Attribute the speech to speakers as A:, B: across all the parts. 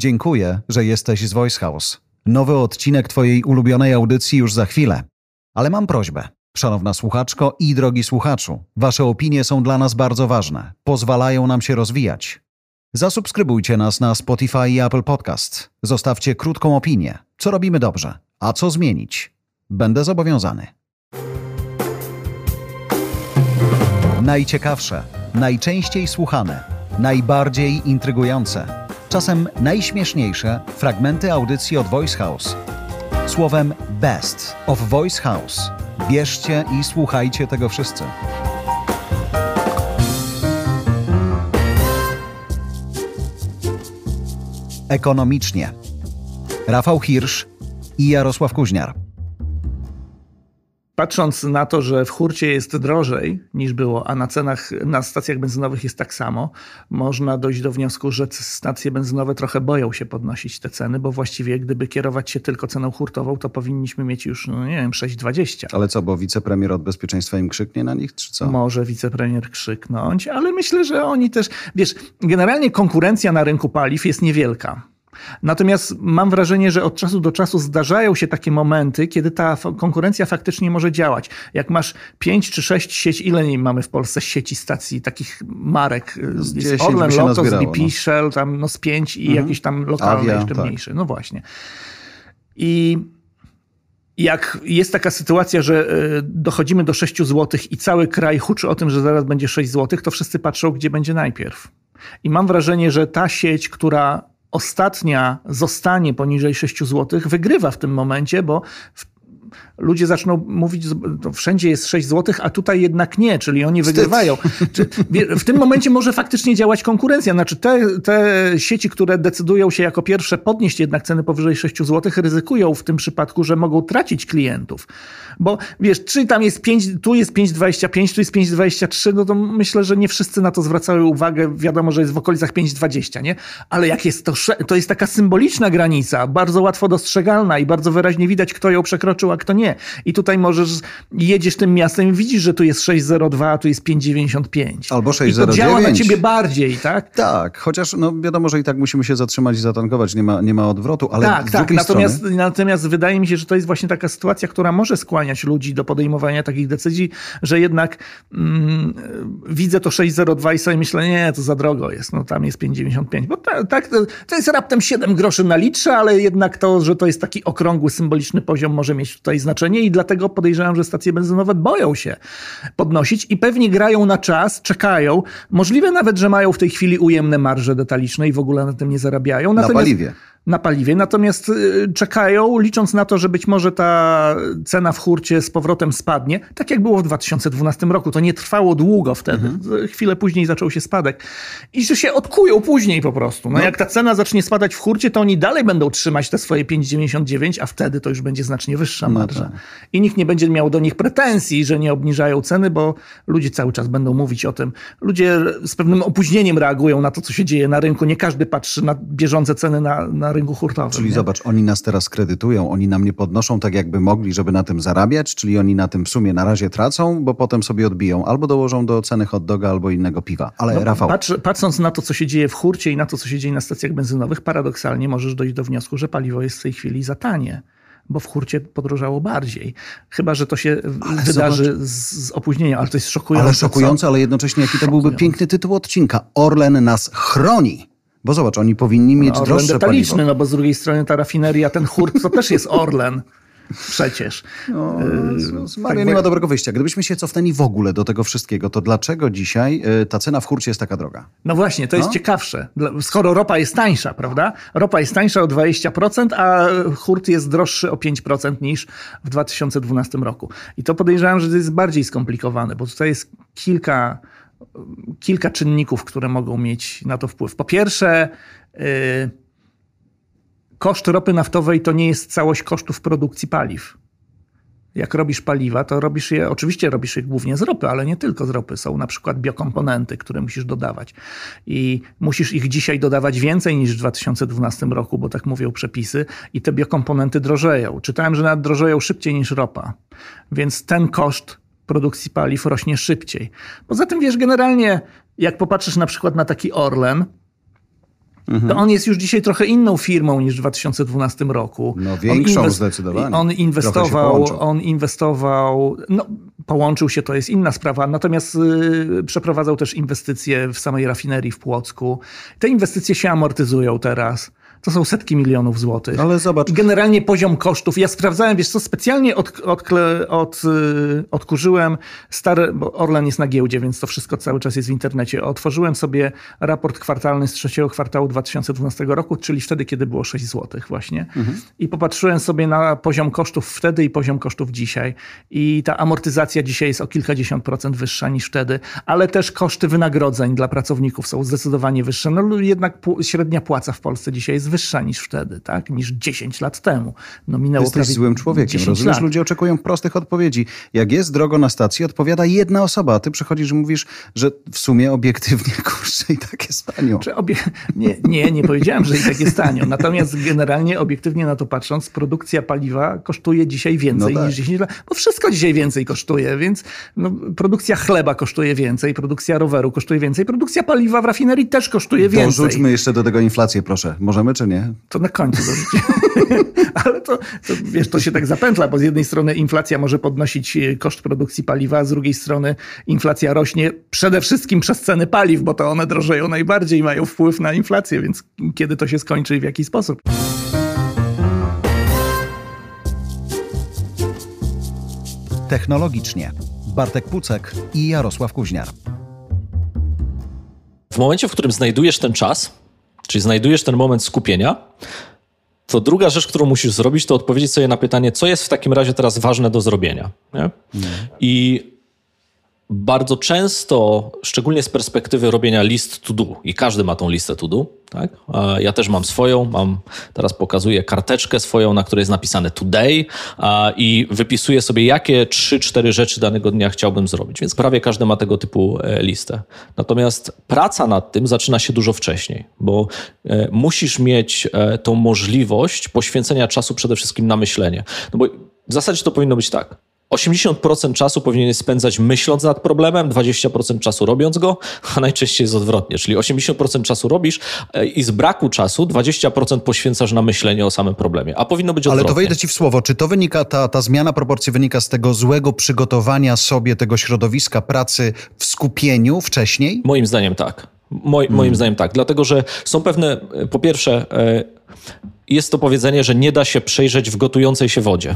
A: Dziękuję, że jesteś z Voice House. Nowy odcinek Twojej ulubionej audycji już za chwilę. Ale mam prośbę. Szanowna słuchaczko i drogi słuchaczu, Wasze opinie są dla nas bardzo ważne. Pozwalają nam się rozwijać. Zasubskrybujcie nas na Spotify i Apple Podcast. Zostawcie krótką opinię. Co robimy dobrze, a co zmienić? Będę zobowiązany. Najciekawsze, najczęściej słuchane, najbardziej intrygujące, czasem najśmieszniejsze fragmenty audycji od Voice House. Słowem Best of Voice House. Bierzcie i słuchajcie tego wszyscy. Ekonomicznie. Rafał Hirsch i Jarosław Kuźniar.
B: Patrząc na to, że w hurcie jest drożej niż było, a na cenach na stacjach benzynowych jest tak samo, można dojść do wniosku, że stacje benzynowe trochę boją się podnosić te ceny, bo właściwie gdyby kierować się tylko ceną hurtową, to powinniśmy mieć już, no nie wiem, 6,20.
A: Ale co, bo wicepremier od bezpieczeństwa im krzyknie na nich, czy co?
B: Może wicepremier krzyknąć, ale myślę, że oni też, wiesz, generalnie konkurencja na rynku paliw jest niewielka. Natomiast mam wrażenie, że od czasu do czasu zdarzają się takie momenty, kiedy ta konkurencja faktycznie może działać. Jak masz pięć czy sześć sieci, ile nie mamy w Polsce sieci stacji, takich marek, z Orlen, Lotos, BP, no. Shell, tam no z pięć i mhm. jakieś tam lokalne Avia, jeszcze tak. mniejsze. No właśnie. I jak jest taka sytuacja, że e, dochodzimy do 6 zł i cały kraj huczy o tym, że zaraz będzie 6 zł, to wszyscy patrzą, gdzie będzie najpierw. I mam wrażenie, że ta sieć, która ostatnia zostanie poniżej 6 zł, wygrywa w tym momencie, bo ludzie zaczną mówić, to wszędzie jest 6 zł, a tutaj jednak nie, czyli oni Wstyd. wygrywają. W tym momencie może faktycznie działać konkurencja. Znaczy te, te sieci, które decydują się jako pierwsze podnieść jednak ceny powyżej 6 zł, ryzykują w tym przypadku, że mogą tracić klientów. Bo wiesz, czy tam jest 5, tu jest 5,25, tu jest 5,23, no to myślę, że nie wszyscy na to zwracają uwagę. Wiadomo, że jest w okolicach 5,20, nie? Ale jak jest to, to jest taka symboliczna granica, bardzo łatwo dostrzegalna i bardzo wyraźnie widać, kto ją przekroczył, a kto nie. I tutaj możesz, jedziesz tym miastem i widzisz, że tu jest 6,02, a tu jest 5,95.
A: Albo 6,09. I
B: to działa na ciebie bardziej, tak?
A: Tak, chociaż no wiadomo, że i tak musimy się zatrzymać i zatankować, nie ma, nie ma odwrotu, ale
B: Tak, tak, natomiast, strony... natomiast wydaje mi się, że to jest właśnie taka sytuacja, która może skłaniać ludzi do podejmowania takich decyzji, że jednak mm, widzę to 6,02 i sobie myślę, nie, to za drogo jest, no tam jest 5,95, bo tak, ta, to jest raptem 7 groszy na litrze, ale jednak to, że to jest taki okrągły, symboliczny poziom może mieć tutaj znaczenie i dlatego podejrzewam, że stacje benzynowe boją się podnosić i pewnie grają na czas, czekają. Możliwe nawet, że mają w tej chwili ujemne marże detaliczne i w ogóle na tym nie zarabiają.
A: Natomiast, na paliwie
B: na paliwie, natomiast y, czekają, licząc na to, że być może ta cena w hurcie z powrotem spadnie, tak jak było w 2012 roku. To nie trwało długo wtedy. Mhm. Chwilę później zaczął się spadek. I że się odkują później po prostu. No, no, jak ta cena zacznie spadać w hurcie, to oni dalej będą trzymać te swoje 5,99, a wtedy to już będzie znacznie wyższa no marża. No tak. I nikt nie będzie miał do nich pretensji, że nie obniżają ceny, bo ludzie cały czas będą mówić o tym. Ludzie z pewnym opóźnieniem reagują na to, co się dzieje na rynku. Nie każdy patrzy na bieżące ceny na, na rynku hurtowym.
A: Czyli
B: nie?
A: zobacz, oni nas teraz kredytują, oni nam nie podnoszą tak, jakby mogli, żeby na tym zarabiać, czyli oni na tym w sumie na razie tracą, bo potem sobie odbiją albo dołożą do ceny hot doga, albo innego piwa. Ale no, Rafał...
B: Patrz, patrząc na to, co się dzieje w hurcie i na to, co się dzieje na stacjach benzynowych, paradoksalnie możesz dojść do wniosku, że paliwo jest w tej chwili za tanie bo w hurcie podrożało bardziej. Chyba, że to się ale wydarzy z, z, opóźnieniem, ale to jest szokujące.
A: Ale szokujące, co? ale jednocześnie jaki to byłby piękny tytuł odcinka. Orlen nas chroni. Bo zobacz, oni powinni mieć no, droższe
B: detaliczny,
A: paliwo.
B: no bo z drugiej strony ta rafineria, ten hurt, to też jest Orlen. Przecież. No,
A: z Maria tak nie ma dobrego wyjścia. Gdybyśmy się cofnęli w ogóle do tego wszystkiego, to dlaczego dzisiaj y, ta cena w hurcie jest taka droga?
B: No właśnie, to no? jest ciekawsze. Skoro ropa jest tańsza, prawda? Ropa jest tańsza o 20%, a hurt jest droższy o 5% niż w 2012 roku. I to podejrzewam, że to jest bardziej skomplikowane, bo tutaj jest kilka kilka czynników, które mogą mieć na to wpływ. Po pierwsze, yy, koszt ropy naftowej to nie jest całość kosztów produkcji paliw. Jak robisz paliwa, to robisz je, oczywiście robisz je głównie z ropy, ale nie tylko z ropy. Są na przykład biokomponenty, które musisz dodawać. I musisz ich dzisiaj dodawać więcej niż w 2012 roku, bo tak mówią przepisy, i te biokomponenty drożeją. Czytałem, że nawet drożeją szybciej niż ropa. Więc ten koszt produkcji paliw rośnie szybciej. Poza tym, wiesz, generalnie, jak popatrzysz na przykład na taki Orlen, to on jest już dzisiaj trochę inną firmą niż w 2012 roku.
A: No większą
B: on inwest-
A: zdecydowanie.
B: On inwestował,
A: połączył.
B: on inwestował, no połączył się, to jest inna sprawa, natomiast y, przeprowadzał też inwestycje w samej rafinerii w Płocku. Te inwestycje się amortyzują teraz. To są setki milionów złotych.
A: Ale zobacz,
B: I generalnie poziom kosztów. Ja sprawdzałem, wiesz co, specjalnie od, odkle, od, y, odkurzyłem stare, bo Orlen jest na giełdzie, więc to wszystko cały czas jest w internecie. Otworzyłem sobie raport kwartalny z trzeciego kwartału 2012 roku, czyli wtedy, kiedy było 6 zł właśnie. I popatrzyłem sobie na poziom kosztów wtedy i poziom kosztów dzisiaj. I ta amortyzacja dzisiaj jest o kilkadziesiąt procent wyższa niż wtedy, ale też koszty wynagrodzeń dla pracowników są zdecydowanie wyższe. No jednak średnia płaca w Polsce dzisiaj jest wyższa niż wtedy, tak? Niż 10 lat temu. No minęło
A: jesteś
B: prawie
A: złym człowiekiem.
B: 10
A: Rozumiesz,
B: lat.
A: ludzie oczekują prostych odpowiedzi. Jak jest drogo na stacji, odpowiada jedna osoba, a ty przychodzisz i mówisz, że w sumie obiektywnie, kurczę, i tak jest tanio.
B: Czy obie... nie, nie, nie powiedziałem, że i tak jest tanio. Natomiast generalnie, obiektywnie na to patrząc, produkcja paliwa kosztuje dzisiaj więcej
A: No tak.
B: niż 10 lat, bo wszystko dzisiaj więcej kosztuje, więc no, produkcja chleba kosztuje więcej, produkcja roweru kosztuje więcej, produkcja paliwa w rafinerii też kosztuje więcej.
A: Dorzućmy jeszcze do tego inflację, proszę. Możemy czy nie?
B: To na końcu dorzucić. Ale to, to, wiesz, to się tak zapętla, bo z jednej strony inflacja może podnosić e, koszt produkcji paliwa, a z drugiej strony inflacja rośnie przede wszystkim przez ceny paliw, bo to one drożeją najbardziej i mają wpływ na inflację, więc kiedy to się skończy i w jaki sposób?
A: Technologicznie. Bartek Pucek i Jarosław Kuźniar.
C: W momencie, w którym znajdujesz ten czas, czyli znajdujesz ten moment skupienia, to druga rzecz, którą musisz zrobić, to odpowiedzieć sobie na pytanie, co jest w takim razie teraz ważne do zrobienia. Nie? I bardzo często, szczególnie z perspektywy robienia list to do, i każdy ma tą listę to do, tak? Ja też mam swoją, mam, teraz pokazuję karteczkę swoją, na której jest napisane today i wypisuję sobie, jakie 3-4 rzeczy danego dnia chciałbym zrobić, więc prawie każdy ma tego typu e, listę. Natomiast praca nad tym zaczyna się dużo wcześniej, bo e, musisz mieć e, tą możliwość poświęcenia czasu przede wszystkim na myślenie. No bo w zasadzie to powinno być tak. 80% czasu powinien spędzać myśląc nad problemem, 20% czasu robiąc go, a najczęściej jest odwrotnie. Czyli 80% czasu robisz e, i z braku czasu 20% poświęcasz na myślenie o samym problemie. A powinno być
A: Ale
C: odwrotnie.
A: to wejdę ci w słowo. Czy to wynika, ta, ta zmiana proporcji wynika z tego złego przygotowania sobie tego środowiska pracy w skupieniu wcześniej?
C: Moim zdaniem tak. Moj, Moim zdaniem tak. Dlatego, że są pewne, e, po pierwsze, e, jest to powiedzenie, że nie da się przejrzeć w gotującej się wodzie.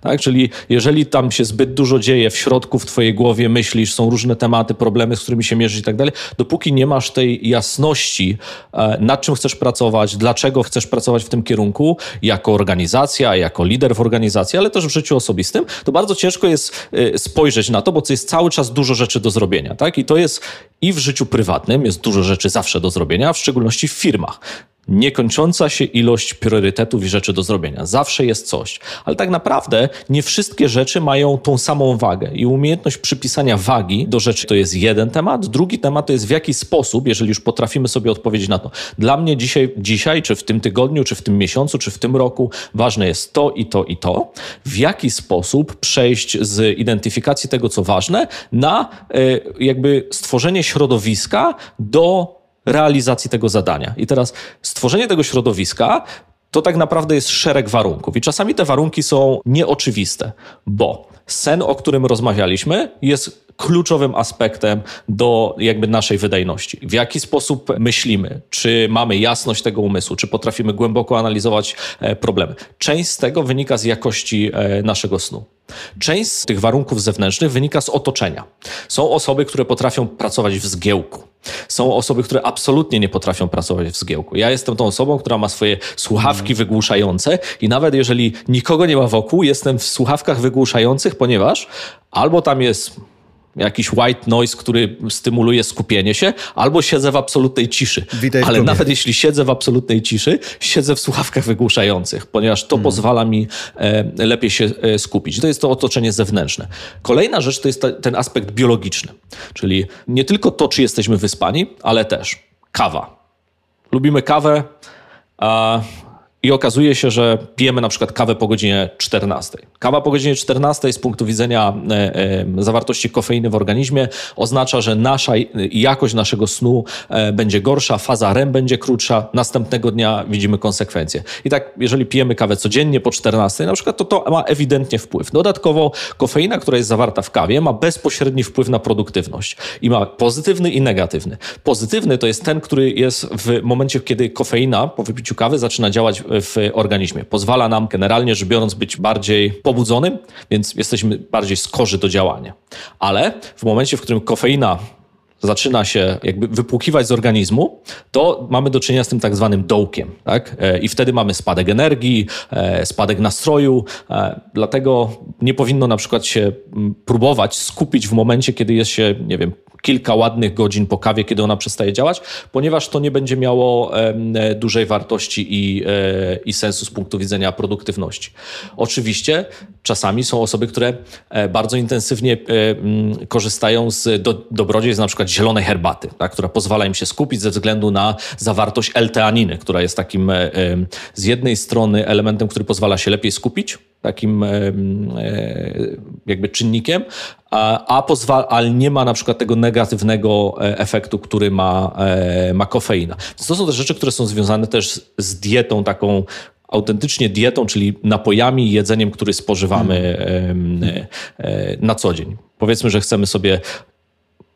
C: Tak? Czyli jeżeli tam się zbyt dużo dzieje w środku, w twojej głowie myślisz, są różne tematy, problemy, z którymi się mierzysz i tak dalej, dopóki nie masz tej jasności, e, nad czym chcesz pracować, dlaczego chcesz pracować w tym kierunku, jako organizacja, jako lider w organizacji, ale też w życiu osobistym, to bardzo ciężko jest e, spojrzeć na to, bo jest cały czas dużo rzeczy do zrobienia. Tak? I to jest i w życiu prywatnym, jest dużo rzeczy zawsze do zrobienia, w szczególności w firmach niekończąca się ilość priorytetów i rzeczy do zrobienia. Zawsze jest coś. Ale tak naprawdę nie wszystkie rzeczy mają tą samą wagę. I umiejętność przypisania wagi do rzeczy to jest jeden temat. Drugi temat to jest w jaki sposób, jeżeli już potrafimy sobie odpowiedzieć na to. Dla mnie dzisiaj, dzisiaj, czy w tym tygodniu, czy w tym miesiącu, czy w tym roku ważne jest to i to i to. W jaki sposób przejść z identyfikacji tego, co ważne, na y, jakby stworzenie środowiska do realizacji tego zadania. I teraz stworzenie tego środowiska to tak naprawdę jest szereg warunków. I czasami te warunki są nieoczywiste, bo sen, o którym rozmawialiśmy, jest kluczowym aspektem do jakby naszej wydajności. W jaki sposób myślimy, czy mamy jasność tego umysłu, czy potrafimy głęboko analizować e, problemy. Część z tego wynika z jakości e, naszego snu. Część z tych warunków zewnętrznych wynika z otoczenia. Są osoby, które potrafią pracować w zgiełku. Są osoby, które absolutnie nie potrafią pracować w zgiełku. Ja jestem tą osobą, która ma swoje słuchawki wygłuszające i nawet jeżeli nikogo nie ma wokół, jestem w słuchawkach wygłuszających, ponieważ albo tam jest jakiś white noise, który stymuluje skupienie się, albo siedzę w absolutnej ciszy.
A: Witaj
C: Ale nawet jeśli siedzę w absolutnej ciszy, siedzę w słuchawkach wygłuszających, ponieważ to pozwala mi e, lepiej się e, skupić. To jest to otoczenie zewnętrzne. Kolejna rzecz to jest ta, ten aspekt biologiczny, czyli nie tylko to, czy jesteśmy wyspani, ale też kawa. Lubimy kawę, a i okazuje się, że pijemy na przykład kawę po godzinie 14. Kawa po godzinie 14 z punktu widzenia e, e, zawartości kofeiny w organizmie oznacza, że nasza jakość naszego snu e, będzie gorsza, faza REM będzie krótsza, następnego dnia widzimy konsekwencje. I tak, jeżeli pijemy kawę codziennie po 14, na przykład, to to ma ewidentnie wpływ. Dodatkowo kofeina, która jest zawarta w kawie, ma bezpośredni wpływ na produktywność i ma pozytywny i negatywny. Pozytywny to jest ten, który jest w momencie, kiedy kofeina po wypiciu kawy zaczyna działać w organizmie. Pozwala nam generalnie rzecz biorąc być bardziej pobudzonym, więc jesteśmy bardziej skorzy do działania. Ale w momencie, w którym kofeina zaczyna się jakby wypłukiwać z organizmu, to mamy do czynienia z tym tak zwanym dołkiem. Tak? E, I wtedy mamy spadek energii, e, spadek nastroju. E, dlatego nie powinno na przykład się próbować skupić w momencie, kiedy jest się, nie wiem, kilka ładnych godzin po kawie, kiedy ona przestaje działać, ponieważ to nie będzie miało dużej wartości i, e, i sensu z punktu widzenia produktywności. Oczywiście czasami są osoby, które e, bardzo intensywnie e, korzystają z do, dobrodziejstw na przykład zielonej herbaty, tak, która pozwala im się skupić ze względu na zawartość L-teaniny, która jest takim z jednej strony elementem, który pozwala się lepiej skupić, takim jakby czynnikiem, a, a pozwala, ale nie ma na przykład tego negatywnego e, efektu, który ma, e, ma kofeina. To są te rzeczy, które są związane też z dietą taką autentycznie dietą, czyli napojami i jedzeniem, który spożywamy hmm. na co dzień. Powiedzmy, że chcemy sobie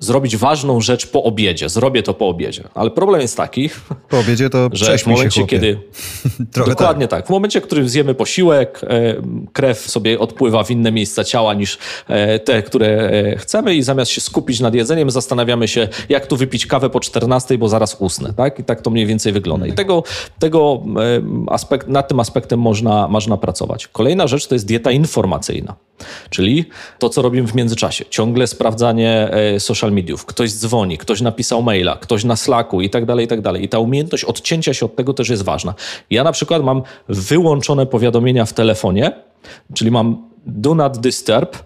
C: zrobić ważną rzecz po obiedzie. Zrobię to po obiedzie. Ale problem jest taki,
A: po obiedzie to
C: że w momencie, kiedy. dokładnie tak. tak. W momencie, w którym zjemy posiłek, e, krew sobie odpływa w inne miejsca ciała niż e, te, które e, chcemy, i zamiast się skupić nad jedzeniem, zastanawiamy się, jak tu wypić kawę po 14, bo zaraz usnę. Tak? I tak to mniej więcej wygląda. I tego, tego aspekt, nad tym aspektem można, można pracować. Kolejna rzecz to jest dieta informacyjna. Czyli to, co robimy w międzyczasie. Ciągle sprawdzanie social mediów. Ktoś dzwoni, ktoś napisał maila, ktoś na Slacku i tak dalej, i tak dalej. I ta umiejętność odcięcia się od tego też jest ważna. Ja na przykład mam wyłączone powiadomienia w telefonie, czyli mam do not disturb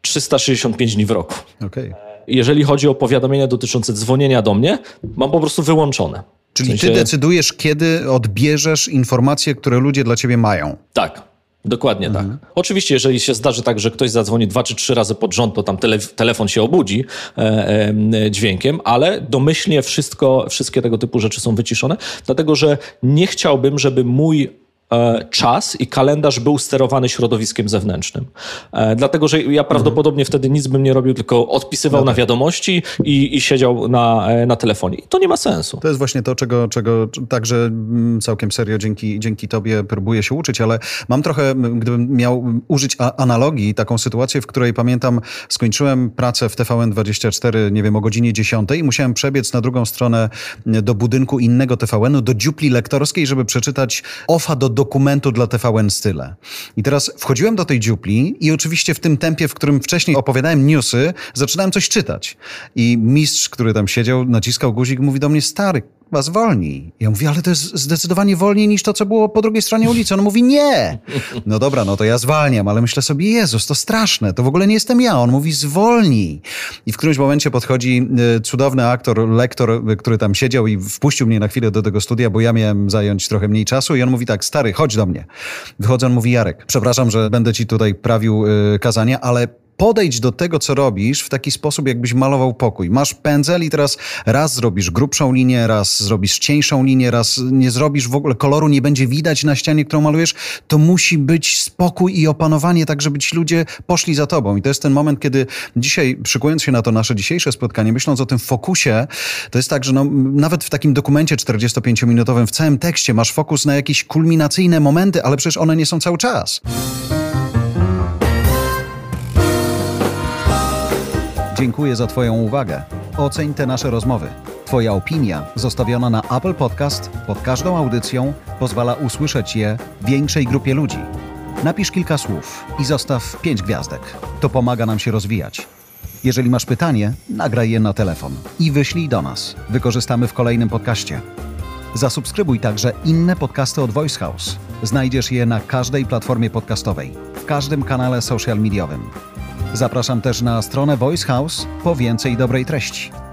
C: 365 dni w roku.
A: Okay.
C: Jeżeli chodzi o powiadomienia dotyczące dzwonienia do mnie, mam po prostu wyłączone.
A: Czyli w sensie... ty decydujesz, kiedy odbierzesz informacje, które ludzie dla ciebie mają.
C: Tak. Dokładnie tak. mhm. tak. Oczywiście, jeżeli się zdarzy tak, że ktoś zadzwoni dwa czy trzy razy pod rząd, to tam tele, telefon się obudzi e, e, dźwiękiem, ale domyślnie wszystko, wszystkie tego typu rzeczy są wyciszone, dlatego że nie chciałbym, żeby mój czas i kalendarz był sterowany środowiskiem zewnętrznym. E, dlatego, że ja prawdopodobnie mhm. wtedy nic bym nie robił, tylko odpisywał no na tak. wiadomości i, i, siedział na, e, na telefonie. I to nie ma sensu.
A: To jest właśnie to, czego, czego także mm, całkiem serio dzięki, dzięki tobie próbuję się uczyć, ale mam trochę, gdybym miał użyć analogii, taką sytuację, w której pamiętam, skończyłem pracę w TVN24, nie wiem, o godzinie 10 i musiałem przebiec na drugą stronę do budynku innego TVN-u, do dziupli lektorskiej, żeby przeczytać OFA do dokumentu dla TVN Style. I teraz wchodziłem do tej dziupli i oczywiście w tym tempie, w którym wcześniej opowiadałem newsy, zaczynałem coś czytać. I mistrz, który tam siedział, naciskał guzik, mówi do mnie, stary, chyba zwolnij. Ja mówię, ale to jest zdecydowanie wolniej niż to, co było po drugiej stronie ulicy. On mówi, nie. No dobra, no to ja zwalniam, ale myślę sobie, Jezus, to straszne, to w ogóle nie jestem ja. On mówi, zwolnij. I w którymś momencie podchodzi y, cudowny aktor, lektor, y, który tam siedział i wpuścił mnie na chwilę do tego studia, bo ja miałem zająć trochę mniej czasu i on mówi tak, stary, chodź do mnie. Wychodzę, on mówi, Jarek, przepraszam, że będę ci tutaj prawił y, kazania, ale podejdź do tego, co robisz w taki sposób, jakbyś malował pokój. Masz pędzel i teraz raz zrobisz grubszą linię, raz zrobisz cieńszą linię, raz nie zrobisz w ogóle koloru, nie będzie widać na ścianie, którą malujesz. To musi być spokój i opanowanie, tak żeby ci ludzie poszli za tobą. I to jest ten moment, kiedy dzisiaj, przykując się na to nasze dzisiejsze spotkanie, myśląc o tym fokusie, to jest tak, że no, nawet w takim dokumencie 45-minutowym, w całym tekście masz fokus na jakieś kulminacyjne momenty, ale przecież one nie są cały czas. Dziękuję za Twoją uwagę. Oceń te nasze rozmowy. Twoja opinia, zostawiona na Apple Podcast, pod każdą audycją, pozwala usłyszeć je większej grupie ludzi. Napisz kilka słów i zostaw pięć gwiazdek. To pomaga nam się rozwijać. Jeżeli masz pytanie, nagraj je na telefon i wyślij do nas. Wykorzystamy w kolejnym podcaście. Zasubskrybuj także inne podcasty od Voice House. Znajdziesz je na każdej platformie podcastowej, w każdym kanale social mediowym. Zapraszam też na stronę Voice House po więcej dobrej treści.